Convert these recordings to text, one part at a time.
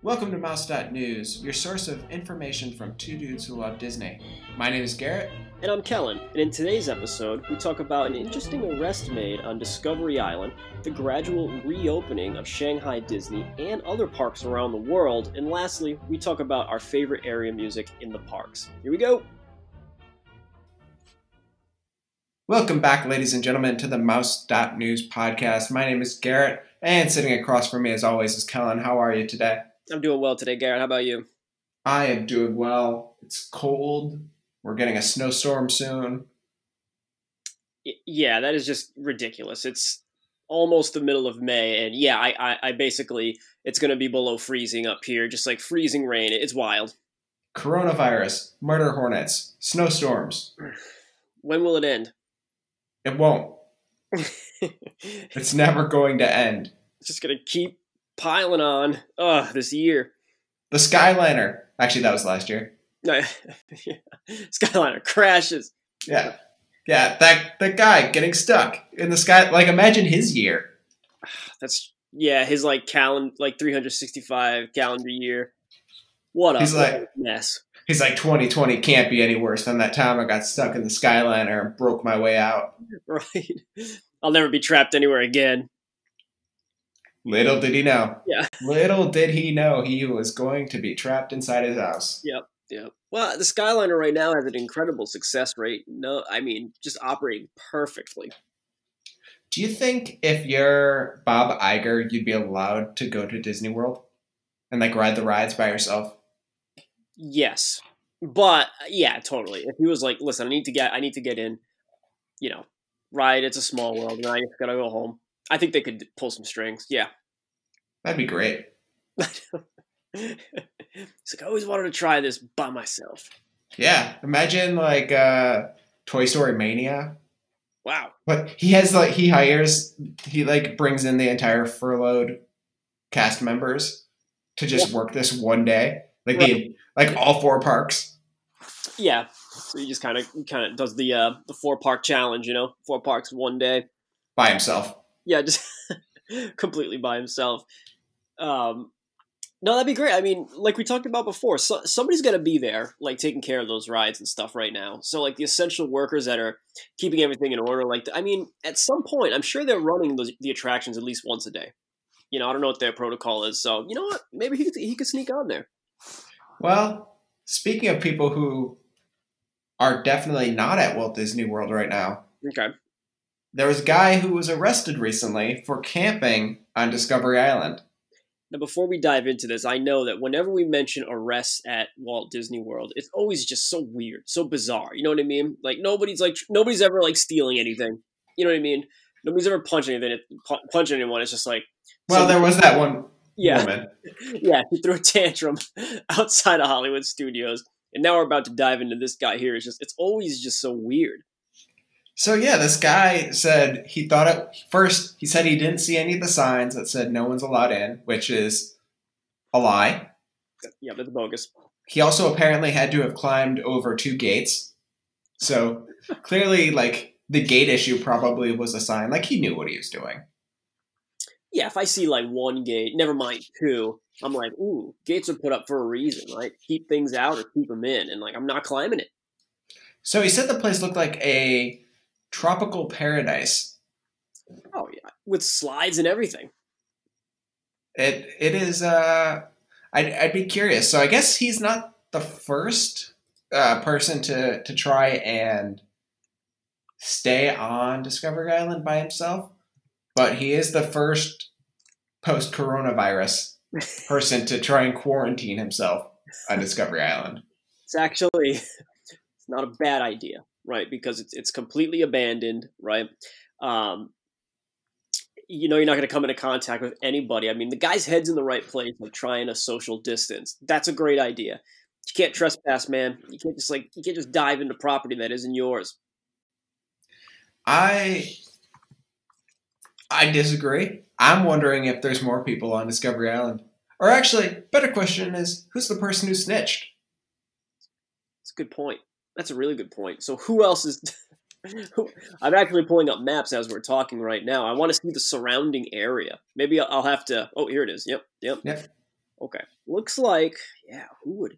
Welcome to Mouse.news, your source of information from two dudes who love Disney. My name is Garrett. And I'm Kellen, and in today's episode, we talk about an interesting arrest made on Discovery Island, the gradual reopening of Shanghai Disney and other parks around the world, and lastly, we talk about our favorite area music in the parks. Here we go! Welcome back, ladies and gentlemen, to the Mouse.news podcast. My name is Garrett, and sitting across from me, as always, is Kellen. How are you today? I'm doing well today, Garrett. How about you? I am doing well. It's cold. We're getting a snowstorm soon. Yeah, that is just ridiculous. It's almost the middle of May, and yeah, I, I, I basically, it's going to be below freezing up here, just like freezing rain. It's wild. Coronavirus, murder hornets, snowstorms. When will it end? It won't. it's It's never going to end. It's just going to keep piling on. Ugh, this year. The Skyliner. Actually, that was last year. Skyliner crashes. Yeah. Yeah, that that guy getting stuck in the sky. Like, imagine his year. That's yeah, his like calendar, like 365 calendar year. What a He's like- mess. He's like, 2020 can't be any worse than that time I got stuck in the Skyliner and broke my way out. Right. I'll never be trapped anywhere again. Little did he know. Yeah. Little did he know he was going to be trapped inside his house. Yep. Yep. Well, the Skyliner right now has an incredible success rate. No, I mean, just operating perfectly. Do you think if you're Bob Iger, you'd be allowed to go to Disney World and like ride the rides by yourself? Yes. But yeah, totally. If he was like, "Listen, I need to get I need to get in, you know, ride it's a small world and I just got to go home." I think they could pull some strings. Yeah. That'd be great. He's like, I always wanted to try this by myself. Yeah. Imagine like uh Toy Story Mania. Wow. But he has like he hires he like brings in the entire furloughed cast members to just work this one day. Like the like all four parks. Yeah. So he just kind of kind of does the uh, the four park challenge, you know, four parks one day. by himself. Yeah, just completely by himself. Um, no, that'd be great. I mean, like we talked about before, so, somebody's got to be there, like taking care of those rides and stuff right now. So, like the essential workers that are keeping everything in order. Like, I mean, at some point, I'm sure they're running the, the attractions at least once a day. You know, I don't know what their protocol is. So, you know what? Maybe he could, he could sneak on there. Well, speaking of people who are definitely not at Walt Disney World right now, Okay. There was a guy who was arrested recently for camping on Discovery Island. Now, before we dive into this, I know that whenever we mention arrests at Walt Disney World, it's always just so weird, so bizarre. You know what I mean? Like nobody's like nobody's ever like stealing anything. You know what I mean? Nobody's ever punching anything, punching anyone. It's just like, Well, there was that one yeah, woman. yeah. He threw a tantrum outside of Hollywood Studios, and now we're about to dive into this guy here. It's just, it's always just so weird. So yeah, this guy said he thought it first. He said he didn't see any of the signs that said no one's allowed in, which is a lie. Yeah, that's bogus. He also apparently had to have climbed over two gates. So clearly, like the gate issue probably was a sign. Like he knew what he was doing. Yeah, if I see like one gate, never mind two, I'm like, ooh, gates are put up for a reason, right? Keep things out or keep them in, and like I'm not climbing it. So he said the place looked like a tropical paradise. Oh yeah, with slides and everything. It it is. Uh, I'd I'd be curious. So I guess he's not the first uh, person to to try and stay on Discovery Island by himself, but he is the first post coronavirus person to try and quarantine himself on Discovery Island. It's actually it's not a bad idea, right? Because it's it's completely abandoned, right? Um, you know, you're not going to come into contact with anybody. I mean, the guy's head's in the right place, like trying a social distance. That's a great idea. You can't trespass, man. You can't just like you can't just dive into property that isn't yours. I I disagree. I'm wondering if there's more people on Discovery Island. Or actually, better question is who's the person who snitched? That's a good point. That's a really good point. So who else is? who- I'm actually pulling up maps as we're talking right now. I want to see the surrounding area. Maybe I'll- I'll have to. Oh, here it is. Yep, yep. Yep. Okay. Looks like yeah. Who would?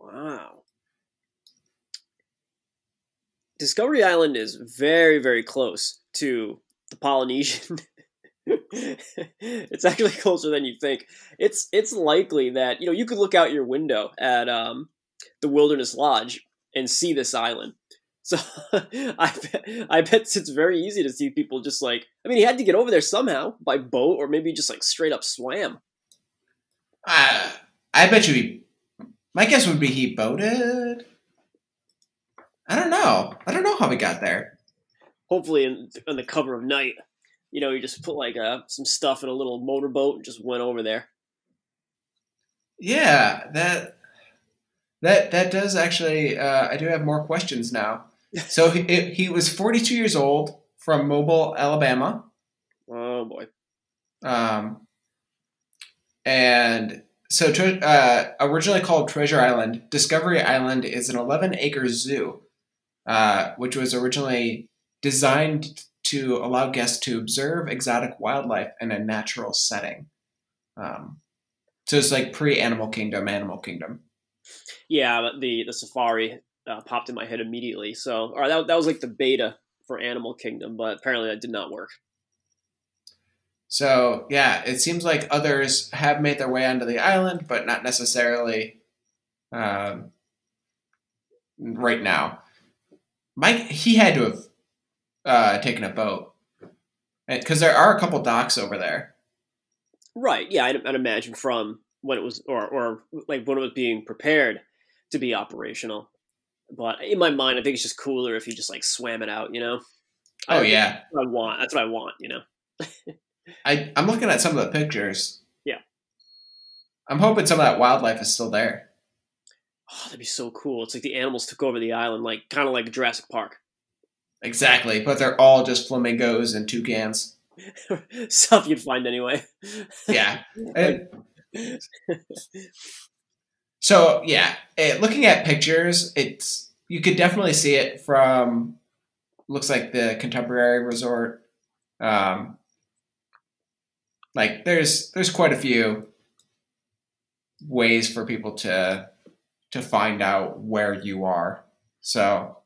Wow. Discovery Island is very very close to the Polynesian. it's actually closer than you think. It's it's likely that you know you could look out your window at um, the Wilderness Lodge and see this island. So I bet, I bet it's very easy to see people just like I mean he had to get over there somehow by boat or maybe just like straight up swam. Uh, I bet you he. My guess would be he boated. I don't know. I don't know how he got there. Hopefully in, in the cover of night, you know, he just put like uh, some stuff in a little motorboat and just went over there. Yeah, that that that does actually. Uh, I do have more questions now. So he, he was 42 years old from Mobile, Alabama. Oh boy. Um, and so uh, originally called Treasure Island, Discovery Island is an 11 acre zoo, uh, which was originally designed to allow guests to observe exotic wildlife in a natural setting. Um, so it's like pre Animal Kingdom, Animal Kingdom. Yeah, the the safari uh, popped in my head immediately. So, or that that was like the beta for Animal Kingdom, but apparently that did not work. So yeah, it seems like others have made their way onto the island, but not necessarily um, right now. Mike, he had to have uh, taken a boat because there are a couple docks over there. Right. Yeah, I'd, I'd imagine from when it was, or or like when it was being prepared to be operational. But in my mind, I think it's just cooler if you just like swam it out. You know. Oh I, yeah, that's what I want. That's what I want. You know. I I'm looking at some of the pictures. Yeah. I'm hoping some of that wildlife is still there. Oh, that'd be so cool. It's like the animals took over the island, like kind of like Jurassic Park. Exactly, but they're all just flamingos and toucans. Stuff you'd find anyway. Yeah. And- so yeah, eh, looking at pictures, it's you could definitely see it from looks like the contemporary resort. Um, like there's there's quite a few ways for people to to find out where you are. So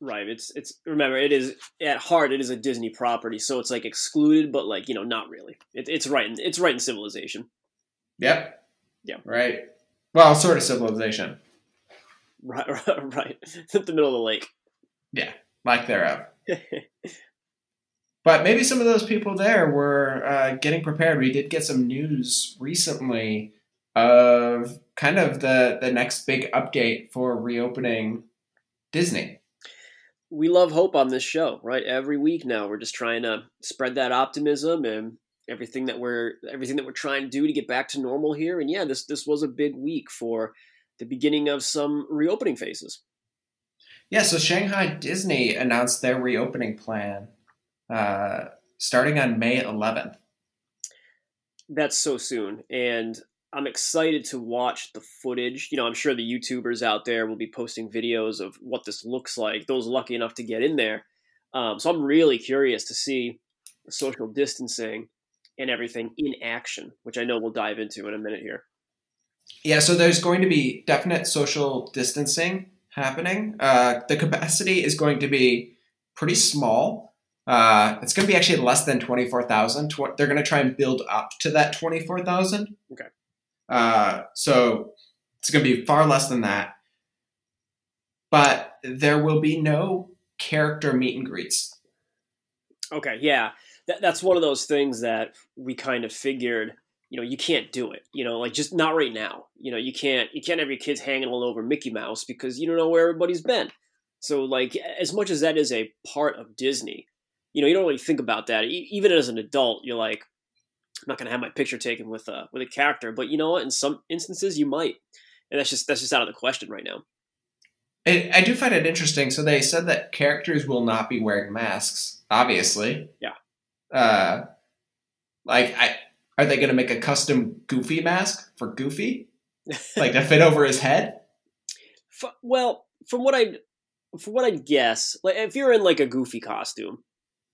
Right. It's it's remember it is at heart it is a Disney property, so it's like excluded, but like you know not really. It, it's right. In, it's right in civilization. Yep, Yeah. right. Well, sort of civilization, Right. Right. right. the middle of the lake. Yeah. Like thereof. But maybe some of those people there were uh, getting prepared. We did get some news recently of kind of the the next big update for reopening Disney. We love hope on this show, right? Every week now, we're just trying to spread that optimism and everything that we're everything that we're trying to do to get back to normal here. And yeah, this this was a big week for the beginning of some reopening phases. Yeah, so Shanghai Disney announced their reopening plan uh, starting on May 11th. That's so soon, and I'm excited to watch the footage. You know, I'm sure the YouTubers out there will be posting videos of what this looks like. Those lucky enough to get in there, um, so I'm really curious to see social distancing and everything in action, which I know we'll dive into in a minute here. Yeah, so there's going to be definite social distancing happening. Uh, the capacity is going to be pretty small. Uh, it's going to be actually less than 24,000. Tw- they're going to try and build up to that 24,000. Okay. Uh, so it's going to be far less than that. But there will be no character meet and greets. Okay, yeah, that, that's one of those things that we kind of figured. You know, you can't do it. You know, like just not right now. You know, you can't you can't have your kids hanging all over Mickey Mouse because you don't know where everybody's been. So, like, as much as that is a part of Disney, you know, you don't really think about that. E- even as an adult, you're like, I'm not going to have my picture taken with a with a character, but you know what? In some instances, you might, and that's just that's just out of the question right now. I, I do find it interesting. So they said that characters will not be wearing masks, obviously. Yeah. Uh, like, I are they going to make a custom Goofy mask for Goofy, like to fit over his head? F- well, from what I from what I guess, like if you're in like a goofy costume,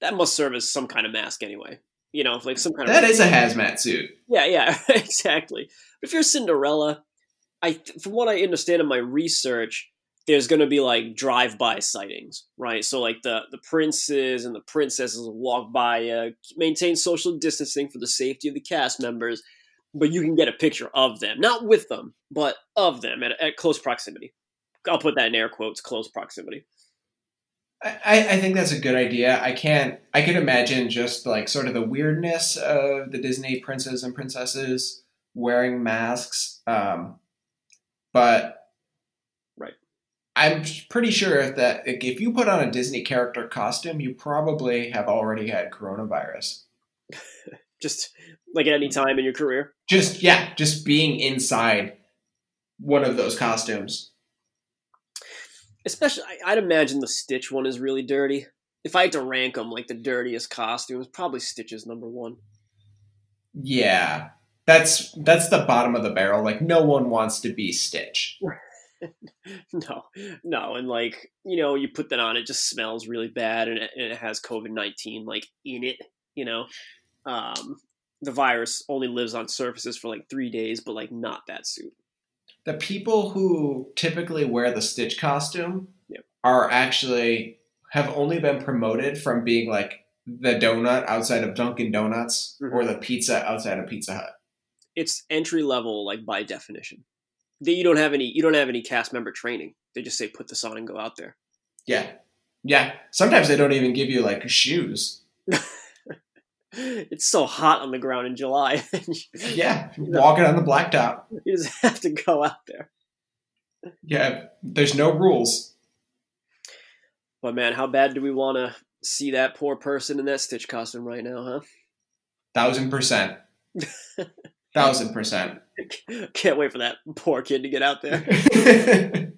that must serve as some kind of mask anyway. You know, like some kind That of that is a hazmat suit. yeah, yeah, exactly. But if you're Cinderella, I from what I understand in my research, there's going to be like drive-by sightings, right? So like the the princes and the princesses walk by, uh, maintain social distancing for the safety of the cast members, but you can get a picture of them, not with them, but of them at, at close proximity. I'll put that in air quotes, close proximity. I, I think that's a good idea. I can't. I can imagine just like sort of the weirdness of the Disney princes and princesses wearing masks. Um, but. I'm pretty sure that if you put on a Disney character costume, you probably have already had coronavirus. Just like at any time in your career. Just yeah, just being inside one of those costumes. Especially, I'd imagine the Stitch one is really dirty. If I had to rank them, like the dirtiest costumes, probably Stitch's number one. Yeah, that's that's the bottom of the barrel. Like no one wants to be Stitch. No, no, and like you know, you put that on, it just smells really bad, and it, and it has COVID nineteen like in it. You know, um, the virus only lives on surfaces for like three days, but like not that suit. the people who typically wear the Stitch costume Yep. are actually have only been promoted from being like the donut outside of Dunkin' Donuts Mhm. or the pizza outside of Pizza Hut. It's entry level, like by definition. That you don't have any, you don't have any cast member training. They just say put this on and go out there. Yeah, yeah. Sometimes they don't even give you like shoes. It's so hot on the ground in July. Yeah, walking on the blacktop. you just have to go out there. Yeah, there's no rules. But man, how bad do we want to see that poor person in that Stitch costume right now, huh? Thousand percent. Thousand percent. Can't wait for that poor kid to get out there.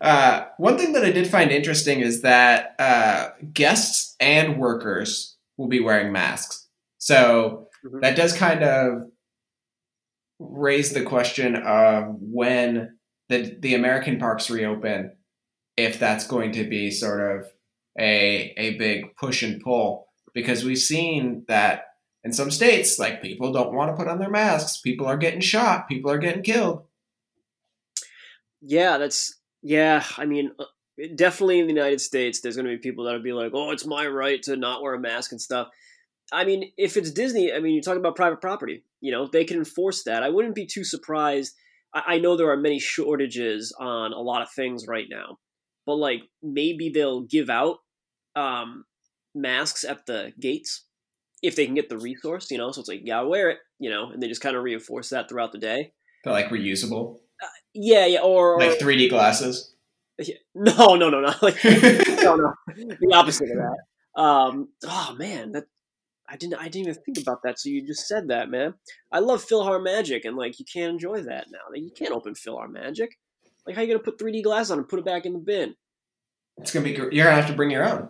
uh, one thing that I did find interesting is that uh, guests and workers will be wearing masks. So Mhm. that does kind of raise the question of when the the American parks reopen, if that's going to be sort of a a big push and pull because we've seen that in some states like people don't want to put on their masks, people are getting shot, people are getting killed. yeah, that's yeah. I mean, uh, definitely in the United States, there's going to be people that'll be like, "Oh, it's my right to not wear a mask and stuff." I mean, if it's Disney, I mean, you're talking about private property. You know, they can enforce that. I wouldn't be too surprised. I, I know there are many shortages on a lot of things right now, but like maybe they'll give out um, masks at the gates if they can get the resource. You know, so it's like you gotta wear it. You know, and they just kind of reinforce that throughout the day. They're like reusable, Yeah, yeah, or, like 3D glasses. no, no, no, no, like no, no, the opposite of that. Um, oh man, that I didn't, I didn't even think about that. So you just said that, man. I love PhilharMagic, and like you can't enjoy that now. Like, you can't open PhilharMagic. Like how you gonna put 3D glass on and put it back in the bin? It's gonna be. You're gonna have to bring your own.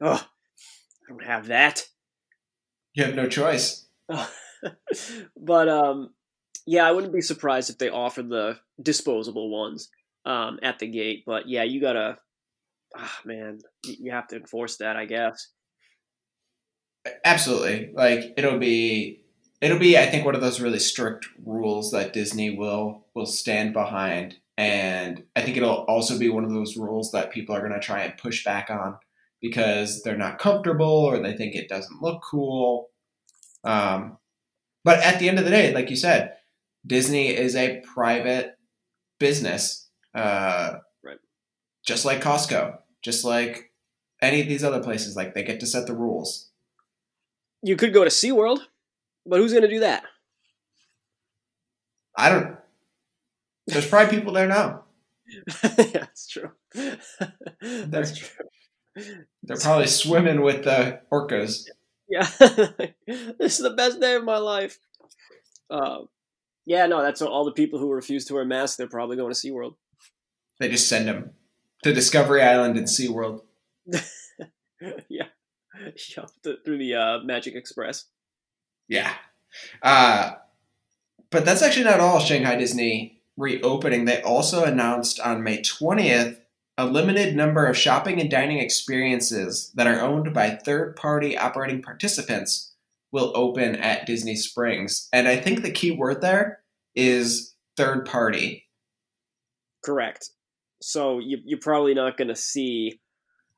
Oh, I don't have that. You have no choice. but um, yeah, I wouldn't be surprised if they offered the disposable ones um, at the gate. But yeah, you gotta, ah, man, you, you have to enforce that, I guess. Absolutely. Like it'll be. It'll be. I think one of those really strict rules that Disney will will stand behind, and I think it'll also be one of those rules that people are gonna try and push back on because they're not comfortable or they think it doesn't look cool. Um, but at the end of the day, like you said, Disney is a private business, uh, Right. just like Costco, just like any of these other places. Like they get to set the rules. You could go to SeaWorld, but who's gonna do that? I don't. There's probably people there now. yeah, that's true. that's true. They're probably swimming with the orcas. Yeah, this is the best day of my life. Uh, yeah, no, that's all the people who refuse to wear masks. They're probably going to SeaWorld. They just send them to Discovery Island and SeaWorld. yeah, yeah th- through the uh, Magic Express. Yeah. Uh, but that's actually not all Shanghai Disney reopening. They also announced on May 20th a limited number of shopping and dining experiences that are owned by third party operating participants will open at Disney Springs. And I think the key word there is third party. Correct. So you, you're probably not going to see.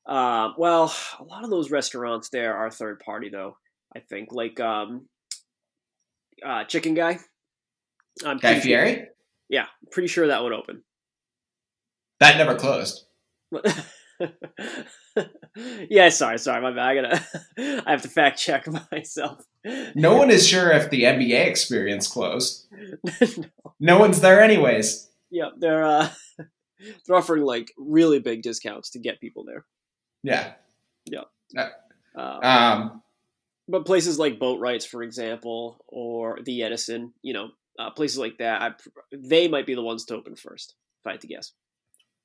Uh, well, a lot of those restaurants there are third party, though. I think, like um, uh, Chicken Guy. I'm Guy pretty sure- Fieri? yeah, pretty sure that would open. That never closed. yeah, sorry, sorry, my bad. I gotta, I have to fact check myself. No one is sure if the NBA experience closed. No one's there anyways. yeah, they're uh, they're offering like really big discounts to get people there. Yeah. Uh, Um, but places like Boatwright's, for example, or the Edison, you know, uh, places like that, I, they might be the ones to open first, if I had to guess.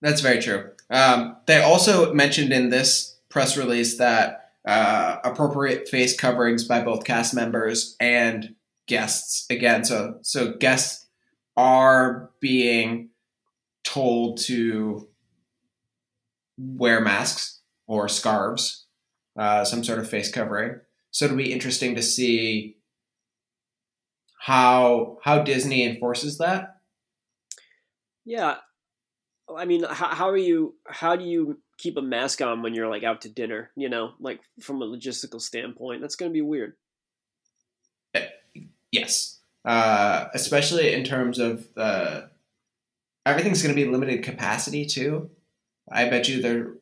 That's very true. Um, they also mentioned in this press release that uh, appropriate face coverings by both cast members and guests. Again, so so guests are being told to wear masks or scarves, uh, some sort of face covering. So it'll be interesting to see how how Disney enforces that. Yeah, I mean, how, how are you? How do you keep a mask on when you're like out to dinner? You know, like from a logistical standpoint, that's going to be weird. Yes, uh, especially in terms of the everything's going to be limited capacity too. I bet you they're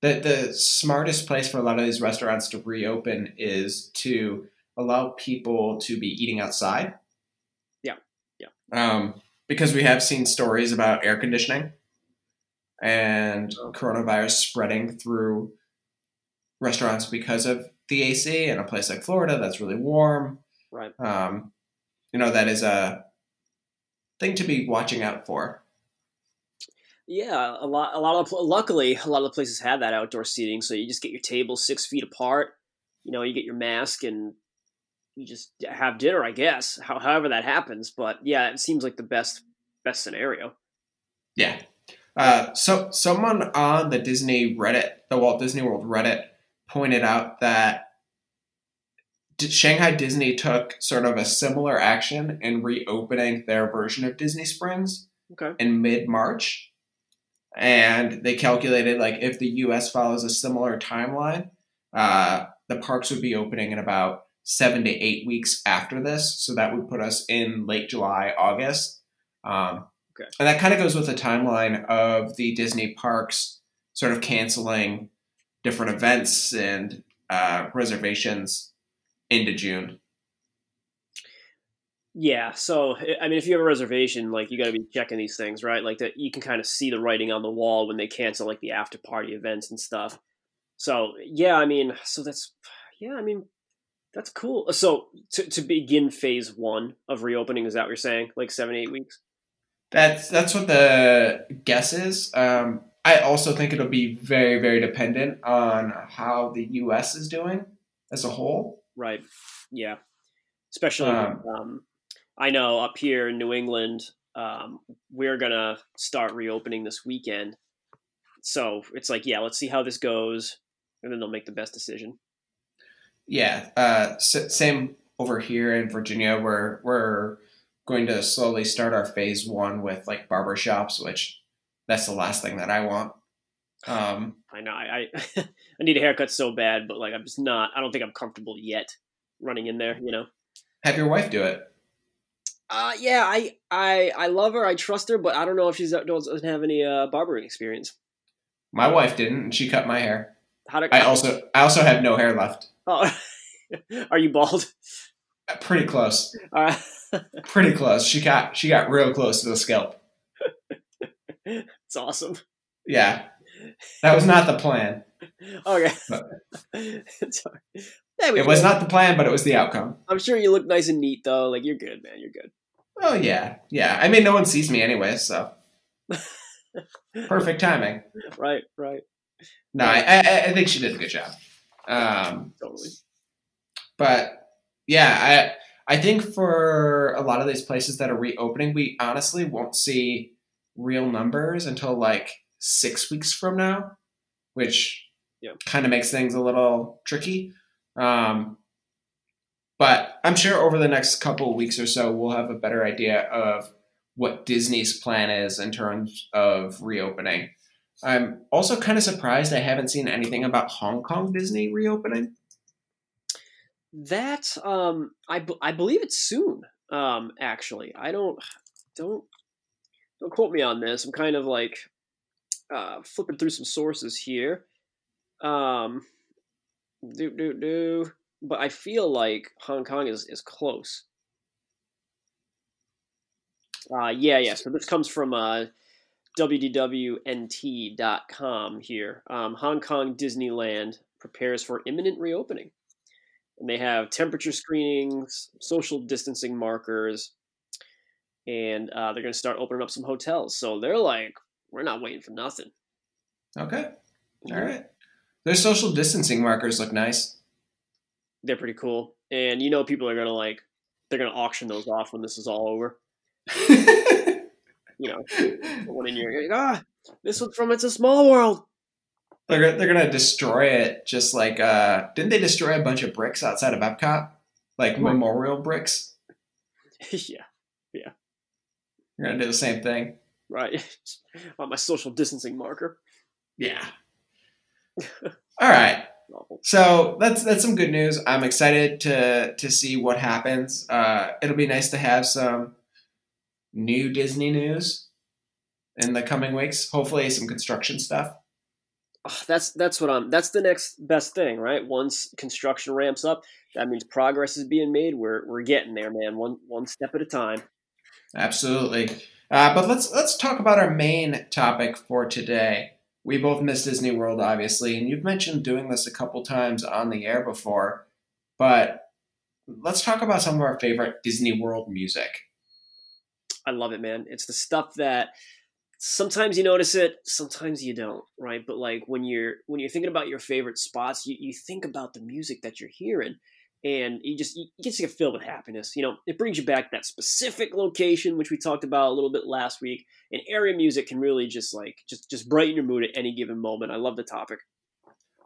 the the smartest place for a lot of these restaurants to reopen is to allow people to be eating outside. Yeah, yeah. Um, because we have seen stories about air conditioning and coronavirus spreading through restaurants because of the AC in a place like Florida that's really warm Right. um, you know that is a thing to be watching out for. Yeah, a lot. A lot of luckily, a lot of the places have that outdoor seating, so you just get your table six feet apart. You know, you get your mask and you just have dinner. I guess, how, however that happens. But yeah, it seems like the best best scenario. Yeah. Uh, so someone on the Disney Reddit, the Walt Disney World Reddit, pointed out that Shanghai Disney took sort of a similar action in reopening their version of Disney Springs Okay. in mid March. And they calculated like if the US follows a similar timeline, uh, the parks would be opening in about seven to eight weeks after this. So that would put us in late July, August. Um, Okay. And that kind of goes with the timeline of the Disney parks sort of canceling different events and uh, reservations into June. Yeah, so I mean, if you have a reservation, like you got to be checking these things, right? Like that, you can kind of see the writing on the wall when they cancel like the after party events and stuff. So yeah, I mean, so that's yeah, I mean, that's cool. So to to begin phase one of reopening, is that what you're saying? Like seven, eight weeks? That's that's what the guess is. Um, I also think it'll be very very dependent on how the U.S. is doing as a whole. Right. Yeah. Especially, Um, um, I know up here in New England, um, we're gonna start reopening this weekend. So it's like, yeah, let's see how this goes, and then they'll make the best decision. Yeah. Uh, s- same over here in Virginia. We're we're going to slowly start our phase one with like barber shops, which that's the last thing that I want. Um, I know I I, I need a haircut so bad, but like I'm just not. I don't think I'm comfortable yet running in there. You know. have your wife do it. Uh, yeah, I I I love her. I trust her, but I don't know if she's doesn't have any uh, barbering experience. My wife didn't, and she cut my hair. How to? I also I also have no hair left. Oh, are you bald? Uh, Pretty close. Uh, Pretty close. She got she got real close to the scalp. it's awesome. Yeah. That was not the plan. Okay. But- Sorry. Yeah, It was not the plan, but it was the outcome. I'm sure you look nice and neat though. Like you're good, man. You're good. Oh yeah, yeah. I mean, no one sees me anyway, so perfect timing. Right, right. No, I, I, I think she did a good job. Um, Totally. but yeah, I I think for a lot of these places that are reopening, we honestly won't see real numbers until like six weeks from now, which Yeah. kind of makes things a little tricky. Um, but I'm sure over the next couple of weeks or so, we'll have a better idea of what Disney's plan is in terms of reopening. I'm also kind of surprised I haven't seen anything about Hong Kong Disney reopening. That um, I, I believe it's soon. Um, actually, I don't don't don't quote me on this. I'm kind of like uh, flipping through some sources here. Um, do do do. But I feel like Hong Kong is is close. Uh, yeah, yeah. So this comes from uh, wdwnt.com here. Um, Hong Kong Disneyland prepares for imminent reopening. And they have temperature screenings, social distancing markers, and uh, they're going to start opening up some hotels. So they're like, we're not waiting for nothing. Okay. All right. Their social distancing markers look nice. They're pretty cool. And you know, people are going to like, they're going to auction those off when this is all over. you know, one in your, like, ah, this one's from It's a Small World. They're they're gonna destroy it, just like uh, didn't they destroy a bunch of bricks outside of Epcot, like right. memorial bricks? yeah, yeah. You're gonna do the same thing, right? On my social distancing marker. Yeah. All right. So that's that's some good news. I'm excited to to see what happens. Uh, it'll be nice to have some new Disney news in the coming weeks. Hopefully, some construction stuff that's that's what I'm. That's the next best thing, right? Once construction ramps up, that means progress is being made. We're we're getting there, man. One one step at a time. Absolutely. Uh, but let's let's talk about our main topic for today. We both miss Disney World, obviously, and you've mentioned doing this a couple times on the air before. But let's talk about some of our favorite Disney World music. I love it, man. It's the stuff that sometimes you notice it sometimes you don't right? But like when you're when you're thinking about your favorite spots you, you think about the music that you're hearing and you just you get to get filled with happiness. You know it brings you back that specific location which we talked about a little bit last week and area music can really just like just just brighten your mood at any given moment. I love the topic.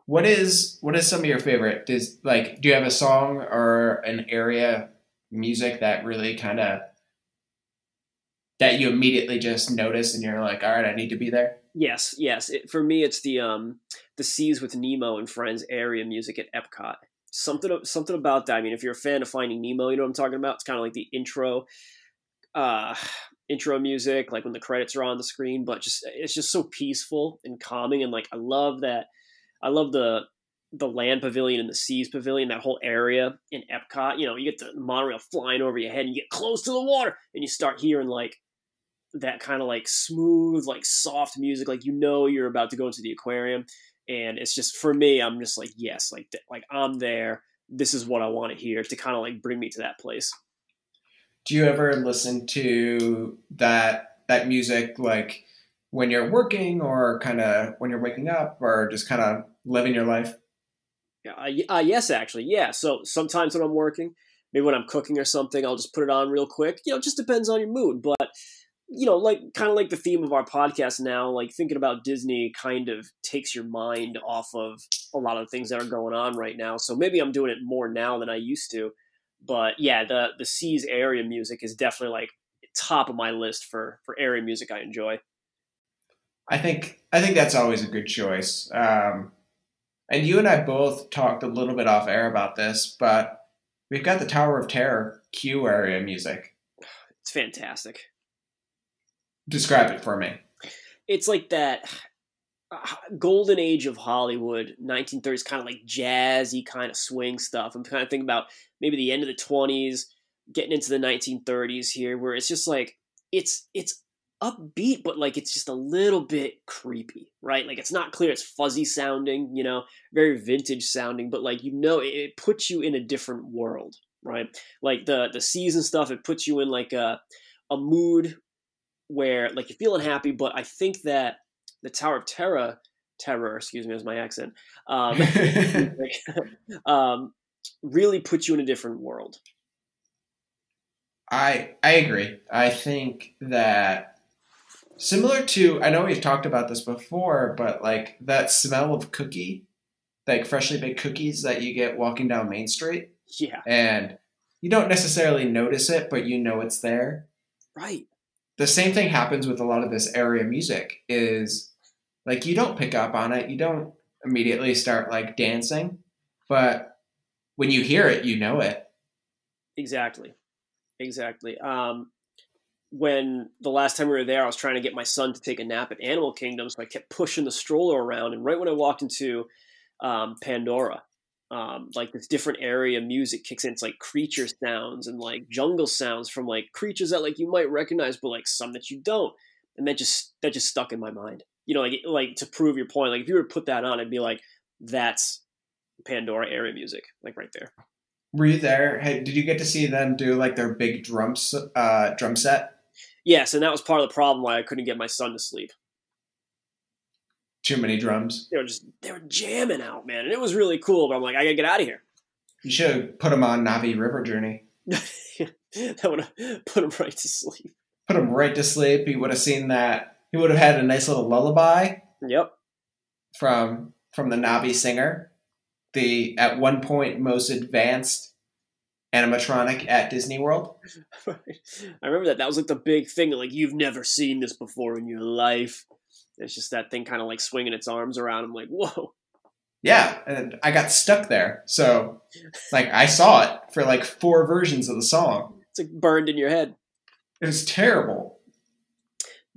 What is what is some of your favorite does like do you have a song or an area music that really kind of that you immediately just notice and you're like, all right, I need to be there? Yes, yes. It, for me, it's the um, the Seas with Nemo and Friends area music at Epcot. Something something about that. I mean, if you're a fan of Finding Nemo, you know what I'm talking about. It's kind of like the intro, uh, intro music, like when the credits are on the screen. But just it's just so peaceful and calming, and like I love that. I love the the land pavilion and the seas pavilion, that whole area in Epcot. You know, you get the monorail flying over your head, and you get close to the water, and you start hearing like that kind of like smooth, like soft music, like you know you're about to go into the aquarium, and it's just for me, I'm just like yes, like like I'm there. This is what I want to hear to kind of like bring me to that place. Do you ever listen to that that music like when you're working or kind of when you're waking up or just kind of living your life? Yeah, uh, yes, actually, yeah. So sometimes when I'm working, maybe when I'm cooking or something, I'll just put it on real quick. You know, it just depends on your mood, but you know, like kind of like the theme of our podcast now, like thinking about Disney kind of takes your mind off of a lot of the things that are going on right now. So maybe I'm doing it more now than I used to. But yeah, the the Seas area music is definitely like top of my list for for area music I enjoy. I think I think that's always a good choice. Um, and you and I both talked a little bit off air about this, but we've got the Tower of Terror queue area music. It's fantastic. Describe it for me. It's like that uh, golden age of Hollywood, 1930s, kind of like jazzy kind of swing stuff. I'm kind of thinking about maybe the end of the 20s, getting into the 1930s here, where it's just like it's it's upbeat, but like it's just a little bit creepy, right? Like it's not clear, it's fuzzy sounding, you know, very vintage sounding, but like you know, it, it puts you in a different world, right? Like the the season stuff, it puts you in like a a mood where like you're feeling happy, but I think that the Tower of Terror, Terror, excuse me, is my accent, um, um, really puts you in a different world. I I agree. I think that similar to I know we've talked about this before, but like that smell of cookie, like freshly baked cookies that you get walking down Main Street. Yeah. And you don't necessarily notice it, but you know it's there. Right. The same thing happens with a lot of this area music is like you don't pick up on it, you don't immediately start like dancing, but when you hear it, you know it. Exactly. Exactly. Um, when the last time we were there, I was trying to get my son to take a nap at Animal Kingdom, so I kept pushing the stroller around. And right when I walked into um, Pandora, um, like this different area music kicks in. It's like creature sounds and like jungle sounds from like creatures that like you might recognize, but like some that you don't. And that just that just stuck in my mind. You know, like like to prove your point. Like if you were to put that on, I'd be like, that's Pandora area music, like right there. Were you there? Hey, did you get to see them do like their big drums uh, drum set? Yes, and that was part of the problem why I couldn't get my son to sleep. Too many drums. They were just they were jamming out, man, and it was really cool. But I'm like, I gotta get out of here. You should have put him on Na'vi River Journey. that would have put him right to sleep. Put him right to sleep. He would have seen that. He would have had a nice little lullaby. Yep. From from the Na'vi singer, the at one point most advanced animatronic at Disney World. I remember that. That was like the big thing. Like you've never seen this before in your life. It's just that thing kind of like swinging its arms around. I'm like, whoa. Yeah, and I got stuck there. So, like, I saw it for like four versions of the song. It's like burned in your head. It was terrible.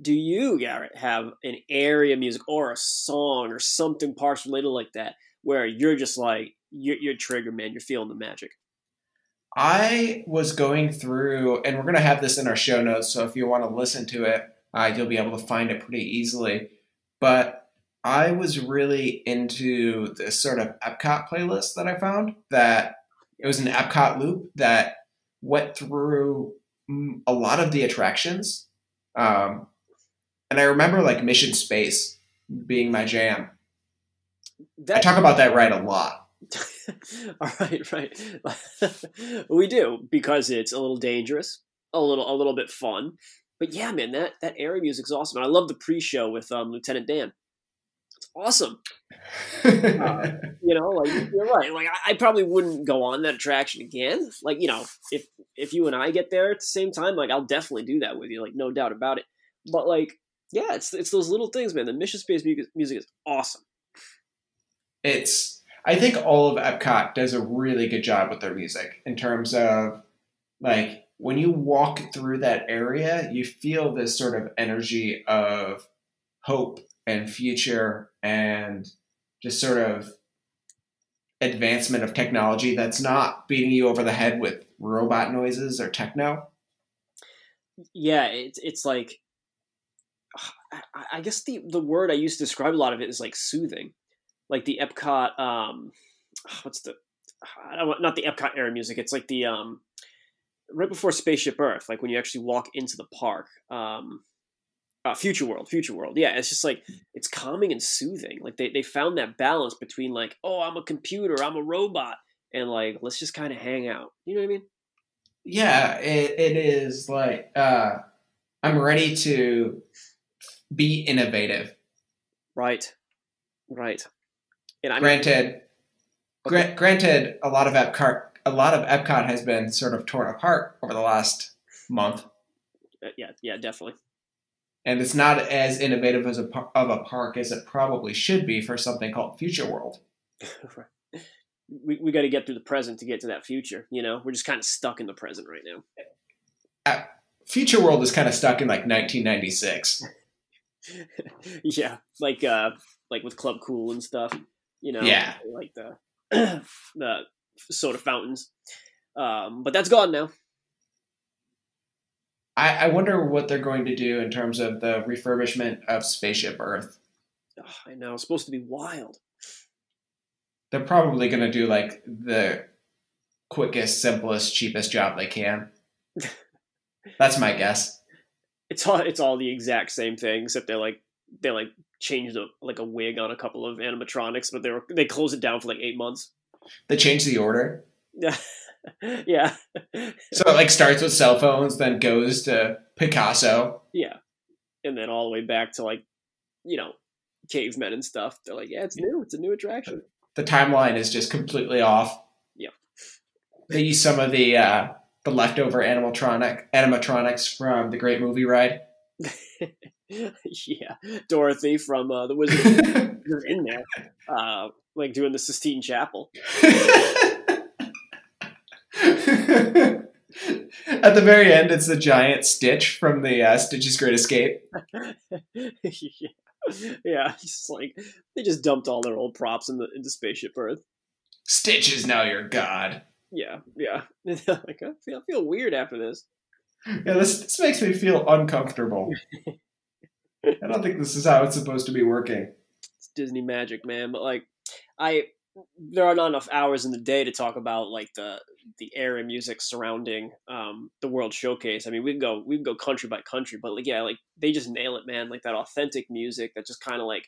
Do you, Garrett, have an area music or a song or something parts related like that where you're just like, you're, you're triggered, man. You're feeling the magic. I was going through, and we're going to have this in our show notes. So if you want to listen to it, uh, you'll be able to find it pretty easily. But I was really into this sort of Epcot playlist that I found that it was an Epcot loop that went through a lot of the attractions. Um, and I remember like Mission Space being my jam. That, I talk about that ride a lot. All right, right. we do because it's a little dangerous, a little a little bit fun, but yeah, man, that that area music's awesome. And I love the pre-show with um, Lieutenant Dan. It's awesome. uh, you know, like you're right. Like I, I, probably wouldn't go on that attraction again. Like you know, if if you and I get there at the same time, like I'll definitely do that with you. Like no doubt about it. But like, yeah, it's it's those little things, man. The Mission Space music, music is awesome. It's. I think all of Epcot does a really good job with their music in terms of like when you walk through that area, you feel this sort of energy of hope and future and just sort of advancement of technology that's not beating you over the head with robot noises or techno. Yeah, it's it's like I, guess the the word I use to describe a lot of it is like soothing, like the Epcot. Um, what's the not the Epcot era music? It's like the um, right before Spaceship Earth, like when you actually walk into the park. Um, uh, Future World, Future World. Yeah, it's just like it's calming and soothing. Like they, they found that balance between like, oh, I'm a computer, I'm a robot, and like let's just kind of hang out. You know what I mean? Yeah, it, it is like uh, I'm ready to be innovative. Right, right. And I granted, okay. granted, a lot of Epcot a lot of Epcot has been sort of torn apart over the last month. Uh, yeah, yeah, definitely. And it's not as innovative as a of a park as it probably should be for something called Future World. we we got to get through the present to get to that future. You know, we're just kind of stuck in the present right now. Uh, future World is kind of stuck in like 1996. yeah, like uh, like with Club Cool and stuff. You know, yeah, like the the soda fountains. Um, but that's gone now. I, I wonder what they're going to do in terms of the refurbishment of Spaceship Earth. Oh, I know. It's supposed to be wild. They're probably going to do like the quickest, simplest, cheapest job they can. That's my guess. It's all it's all the exact same thing, except they like they like changed a like a wig on a couple of animatronics, but they were they closed it down for like eight months. They changed the order. Yeah. yeah. so it like starts with cell phones, then goes to Picasso. Yeah. And then all the way back to like, you know, cavemen and stuff. They're like, yeah, it's new. It's a new attraction. The timeline is just completely off. Yeah. They use some of the uh, the leftover animatronic animatronics from the Great Movie Ride. yeah, Dorothy from uh, the Wizard you're in there, uh, like doing the Sistine Chapel. At the very end, it's the giant Stitch from the uh, Stitch's Great Escape. yeah. yeah, it's like they just dumped all their old props in the into Spaceship Earth. Stitch is now your god. Yeah, yeah. like I feel, I feel weird after this. Yeah, this this makes me feel uncomfortable. I don't think this is how it's supposed to be working. It's Disney magic, man. But like, I there are not enough hours in the day to talk about like the the area music surrounding um, the World Showcase. I mean, we can go we can go country by country, but like yeah, like they just nail it, man. Like that authentic music that just kind of like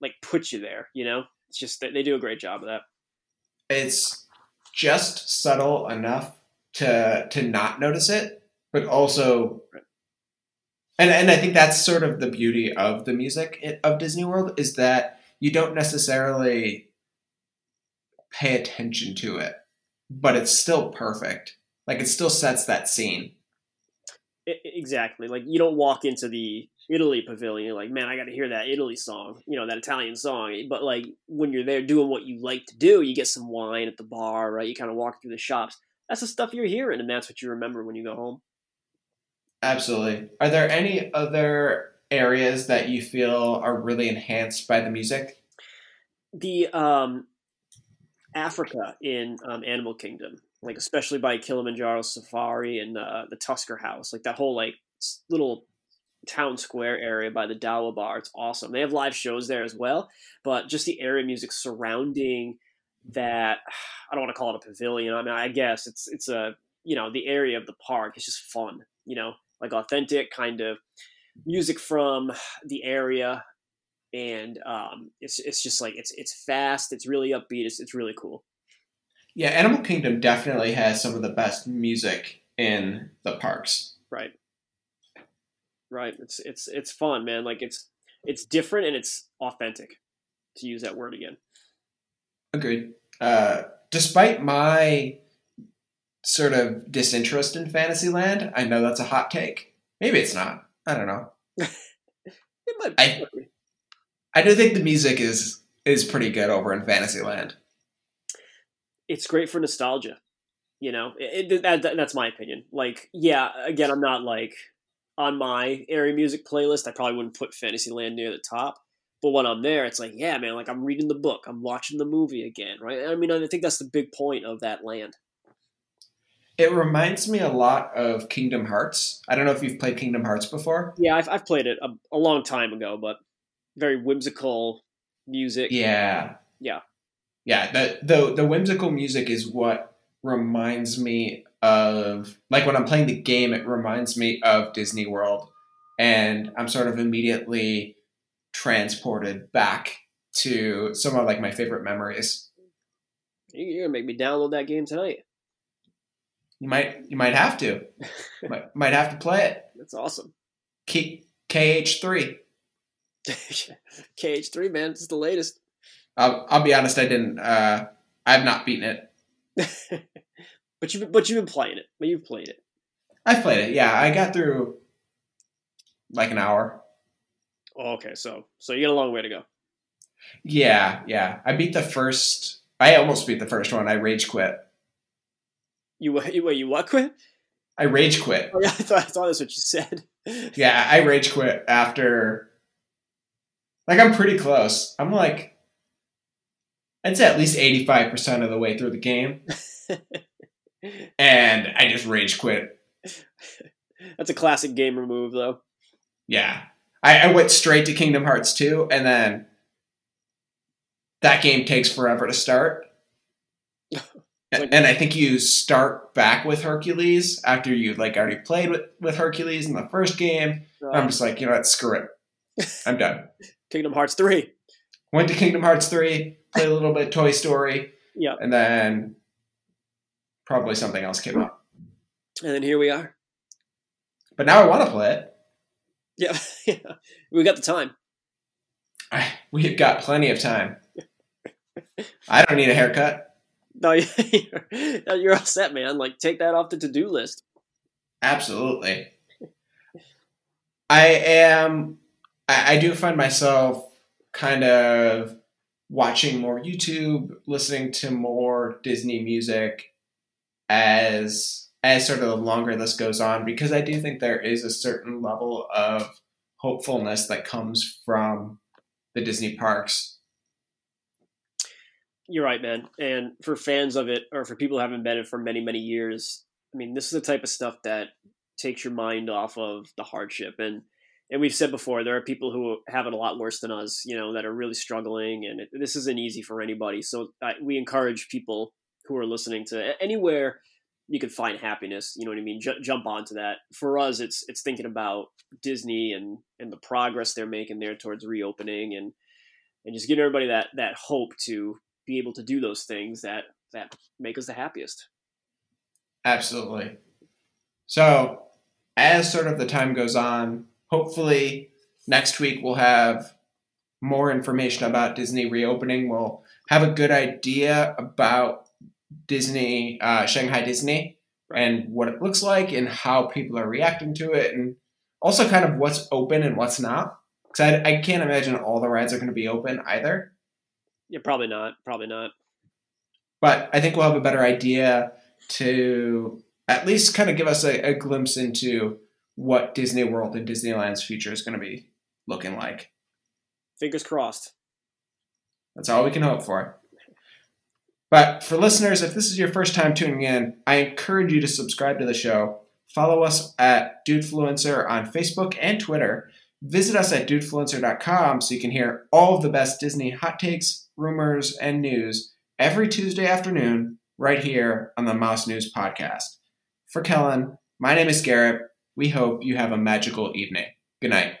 like puts you there. You know, it's just they do a great job of that. It's just subtle enough to to not notice it, but also. And, and I think that's sort of the beauty of the music of Disney World is that you don't necessarily pay attention to it, but it's still perfect. Like it still sets that scene. Exactly. Like you don't walk into the Italy pavilion like, man, I got to hear that Italy song, you know, that Italian song. But like when you're there doing what you like to do, you get some wine at the bar, right? You kind of walk through the shops. That's the stuff you're hearing, and that's what you remember when you go home. Absolutely. Are there any other areas that you feel are really enhanced by the music? The um, Africa in um, Animal Kingdom, like especially by Kilimanjaro Safari and uh, the Tusker House, like that whole like little town square area by the Dawa Bar. It's awesome. They have live shows there as well, but just the area music surrounding that I don't want to call it a pavilion. I mean, I guess it's it's a you know the area of the park. It's just fun, you know, like authentic kind of music from the area, and um, it's it's just like it's it's fast. It's really upbeat. It's it's really cool. Yeah, Animal Kingdom definitely has some of the best music in the parks. Right. Right. It's it's it's fun, man. Like it's it's different and it's authentic. To use that word again. Agreed. Uh, despite my sort of disinterest in Fantasyland, I know that's a hot take. Maybe it's not. I don't know. it might I, I do think the music is is pretty good over in Fantasyland. It's great for nostalgia. You know, it, it, that, that's my opinion. Like, yeah, again, I'm not like on my area music playlist. I probably wouldn't put Fantasyland near the top. But when I'm there, it's like, yeah, man, like I'm reading the book, I'm watching the movie again, right? I mean, I think that's the big point of that land. It reminds me a lot of Kingdom Hearts. I don't know if you've played Kingdom Hearts before. Yeah, I've, I've played it a, a long time ago, but very whimsical music. Yeah, yeah, yeah. The the the whimsical music is what reminds me of like when I'm playing the game. It reminds me of Disney World, and I'm sort of immediately transported back to some of like my favorite memories. You're gonna make me download that game tonight. You might you might have to. might, might have to play it. That's awesome. K- KH3. KH3, man, it's the latest. I'll, I'll be honest, I didn't. Uh, I've not beaten it. but you but you've been playing it. But you've played it. I've played it. Yeah, I got through like an hour. Oh, okay, so so you got a long way to go. Yeah, yeah. I beat the first. I almost beat the first one. I rage quit. You you wait, you what quit? I rage quit. Oh, yeah, I thought I thought that's what you said. yeah, I rage quit after. Like I'm pretty close. I'm like, I'd say at least eighty five percent of the way through the game, and I just rage quit. That's a classic gamer move, though. Yeah, I, I went straight to Kingdom Hearts 2, and then that game takes forever to start. Like, and I think you start back with Hercules after you've like already played with, with Hercules in the first game. I'm just like, you know what, screw it. I'm done. Kingdom Hearts 3. Went to Kingdom Hearts 3, played a little bit Toy Story. Yeah. And then probably something else came up. And then here we are. But now I want to play it. Yeah, yeah. We got the time. We've got plenty of time. I don't need a haircut. No, you're, you're all set, man. Like, take that off the to do list. Absolutely. I am. I, I do find myself kind of watching more YouTube, listening to more Disney music as as sort of the longer this goes on because I do think there is a certain level of hopefulness that comes from the Disney parks. You're right, man. And for fans of it, or for people who haven't been in it for many, many years, I mean, this is the type of stuff that takes your mind off of the hardship. And and we've said before, there are people who have it a lot worse than us, you know, that are really struggling, and it, this isn't easy for anybody. So I, we encourage people who are listening to anywhere you can find happiness. You know what I mean? J- jump onto that. For us, it's it's thinking about Disney and and the progress they're making there towards reopening, and and just giving everybody that that hope to be able to do those things that that make us the happiest. Absolutely. So, as sort of the time goes on, hopefully next week we'll have more information about Disney reopening. We'll have a good idea about Disney, uh, Shanghai Disney, and what it looks like and how people are reacting to it, and also kind of what's open and what's not. Because I, I can't imagine all the rides are going to be open either. Yeah, probably not. Probably not. But I think we'll have a better idea to at least kind of give us a, a glimpse into what Disney World and Disneyland's future is going to be looking like. Fingers crossed. That's all we can hope for. But for listeners, if this is your first time tuning in, I encourage you to subscribe to the show. Follow us at Dudefluencer on Facebook and Twitter. Visit us at dudefluencer.com so you can hear all of the best Disney hot takes, rumors, and news every Tuesday afternoon right here on the Mouse News Podcast. For Kellen, my name is Garrett. We hope you have a magical evening. Good night.